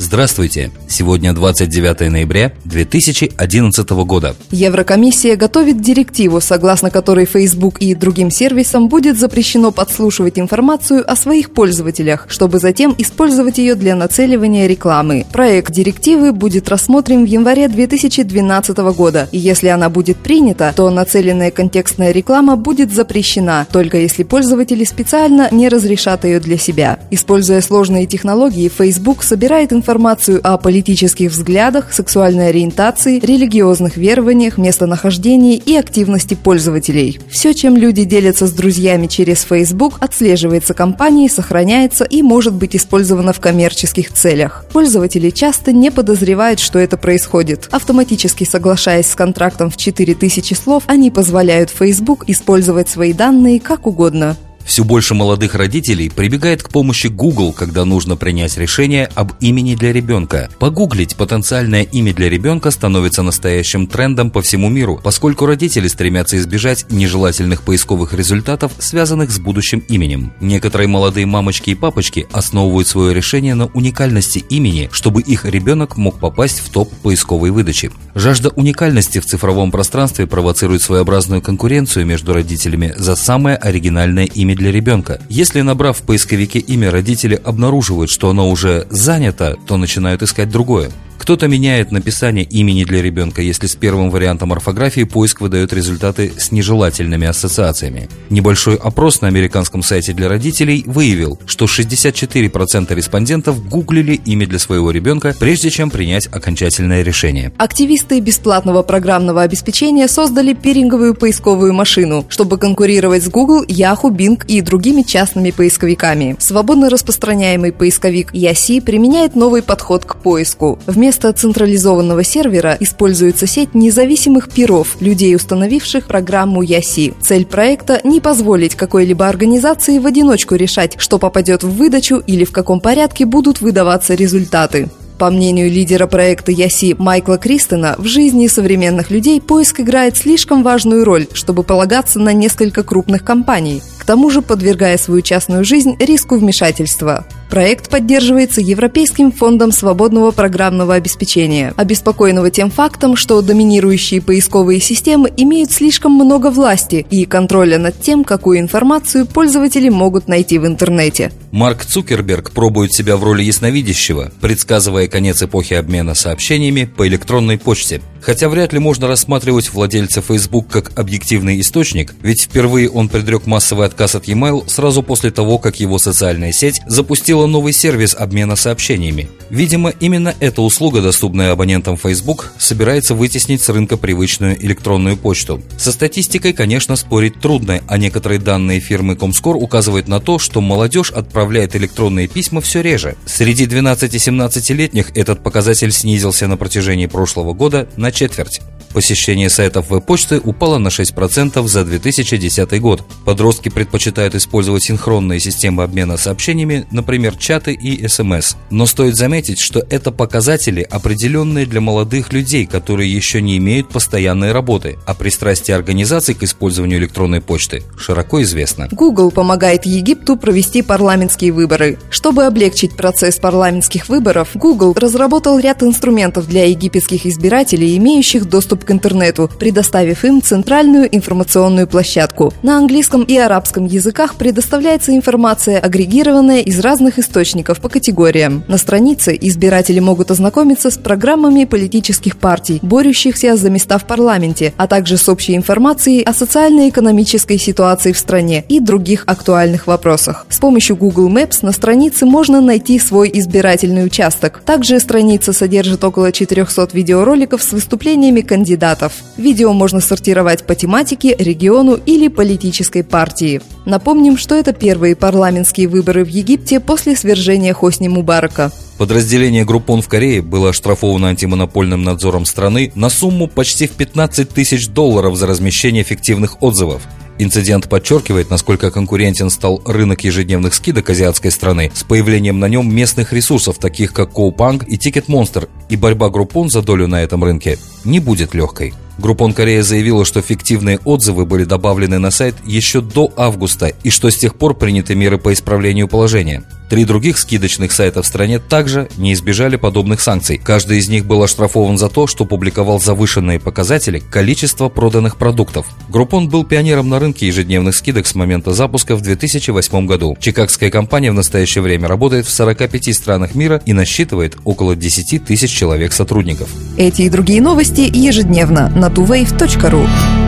Здравствуйте! Сегодня 29 ноября 2011 года. Еврокомиссия готовит директиву, согласно которой Facebook и другим сервисам будет запрещено подслушивать информацию о своих пользователях, чтобы затем использовать ее для нацеливания рекламы. Проект директивы будет рассмотрен в январе 2012 года, и если она будет принята, то нацеленная контекстная реклама будет запрещена, только если пользователи специально не разрешат ее для себя. Используя сложные технологии, Facebook собирает информацию информацию о политических взглядах, сексуальной ориентации, религиозных верованиях, местонахождении и активности пользователей. Все, чем люди делятся с друзьями через Facebook, отслеживается компанией, сохраняется и может быть использовано в коммерческих целях. Пользователи часто не подозревают, что это происходит. Автоматически соглашаясь с контрактом в 4000 слов, они позволяют Facebook использовать свои данные как угодно. Все больше молодых родителей прибегает к помощи Google, когда нужно принять решение об имени для ребенка. Погуглить потенциальное имя для ребенка становится настоящим трендом по всему миру, поскольку родители стремятся избежать нежелательных поисковых результатов, связанных с будущим именем. Некоторые молодые мамочки и папочки основывают свое решение на уникальности имени, чтобы их ребенок мог попасть в топ поисковой выдачи. Жажда уникальности в цифровом пространстве провоцирует своеобразную конкуренцию между родителями за самое оригинальное имя для ребенка. Если, набрав в поисковике имя, родители обнаруживают, что оно уже занято, то начинают искать другое. Кто-то меняет написание имени для ребенка, если с первым вариантом орфографии поиск выдает результаты с нежелательными ассоциациями. Небольшой опрос на американском сайте для родителей выявил, что 64% респондентов гуглили имя для своего ребенка, прежде чем принять окончательное решение. Активисты бесплатного программного обеспечения создали пиринговую поисковую машину, чтобы конкурировать с Google, Yahoo, Bing и другими частными поисковиками. Свободно распространяемый поисковик Яси применяет новый подход к поиску. Вместо Вместо централизованного сервера используется сеть независимых пиров, людей, установивших программу Яси. Цель проекта – не позволить какой-либо организации в одиночку решать, что попадет в выдачу или в каком порядке будут выдаваться результаты. По мнению лидера проекта Яси Майкла Кристона, в жизни современных людей поиск играет слишком важную роль, чтобы полагаться на несколько крупных компаний, тому же подвергая свою частную жизнь риску вмешательства. Проект поддерживается Европейским фондом свободного программного обеспечения, обеспокоенного тем фактом, что доминирующие поисковые системы имеют слишком много власти и контроля над тем, какую информацию пользователи могут найти в интернете. Марк Цукерберг пробует себя в роли ясновидящего, предсказывая конец эпохи обмена сообщениями по электронной почте. Хотя вряд ли можно рассматривать владельца Facebook как объективный источник, ведь впервые он предрек массовый отказ от e-mail сразу после того, как его социальная сеть запустила новый сервис обмена сообщениями. Видимо, именно эта услуга, доступная абонентам Facebook, собирается вытеснить с рынка привычную электронную почту. Со статистикой, конечно, спорить трудно, а некоторые данные фирмы Comscore указывают на то, что молодежь отправляет электронные письма все реже. Среди 12-17-летних этот показатель снизился на протяжении прошлого года на четверть. Посещение сайтов веб-почты упало на 6% за 2010 год. Подростки предпочитают использовать синхронные системы обмена сообщениями, например, чаты и СМС. Но стоит заметить, что это показатели, определенные для молодых людей, которые еще не имеют постоянной работы, а пристрастие организаций к использованию электронной почты широко известно. Google помогает Египту провести парламентские выборы. Чтобы облегчить процесс парламентских выборов, Google разработал ряд инструментов для египетских избирателей, имеющих доступ к интернету, предоставив им центральную информационную площадку. На английском и арабском языках предоставляется информация, агрегированная из разных источников по категориям. На странице избиратели могут ознакомиться с программами политических партий, борющихся за места в парламенте, а также с общей информацией о социально-экономической ситуации в стране и других актуальных вопросах. С помощью Google Maps на странице можно найти свой избирательный участок. Также страница содержит около 400 видеороликов с выступлениями кандидатов кандидатов. Видео можно сортировать по тематике, региону или политической партии. Напомним, что это первые парламентские выборы в Египте после свержения Хосни Мубарака. Подразделение Группон в Корее было оштрафовано антимонопольным надзором страны на сумму почти в 15 тысяч долларов за размещение фиктивных отзывов. Инцидент подчеркивает, насколько конкурентен стал рынок ежедневных скидок азиатской страны с появлением на нем местных ресурсов, таких как Coupang и Ticket Monster, и борьба Groupon за долю на этом рынке не будет легкой. Группон Корея заявила, что фиктивные отзывы были добавлены на сайт еще до августа и что с тех пор приняты меры по исправлению положения. Три других скидочных сайта в стране также не избежали подобных санкций. Каждый из них был оштрафован за то, что публиковал завышенные показатели количества проданных продуктов. Группон был пионером на рынке ежедневных скидок с момента запуска в 2008 году. Чикагская компания в настоящее время работает в 45 странах мира и насчитывает около 10 тысяч человек сотрудников. Эти и другие новости ежедневно на tuwave.ru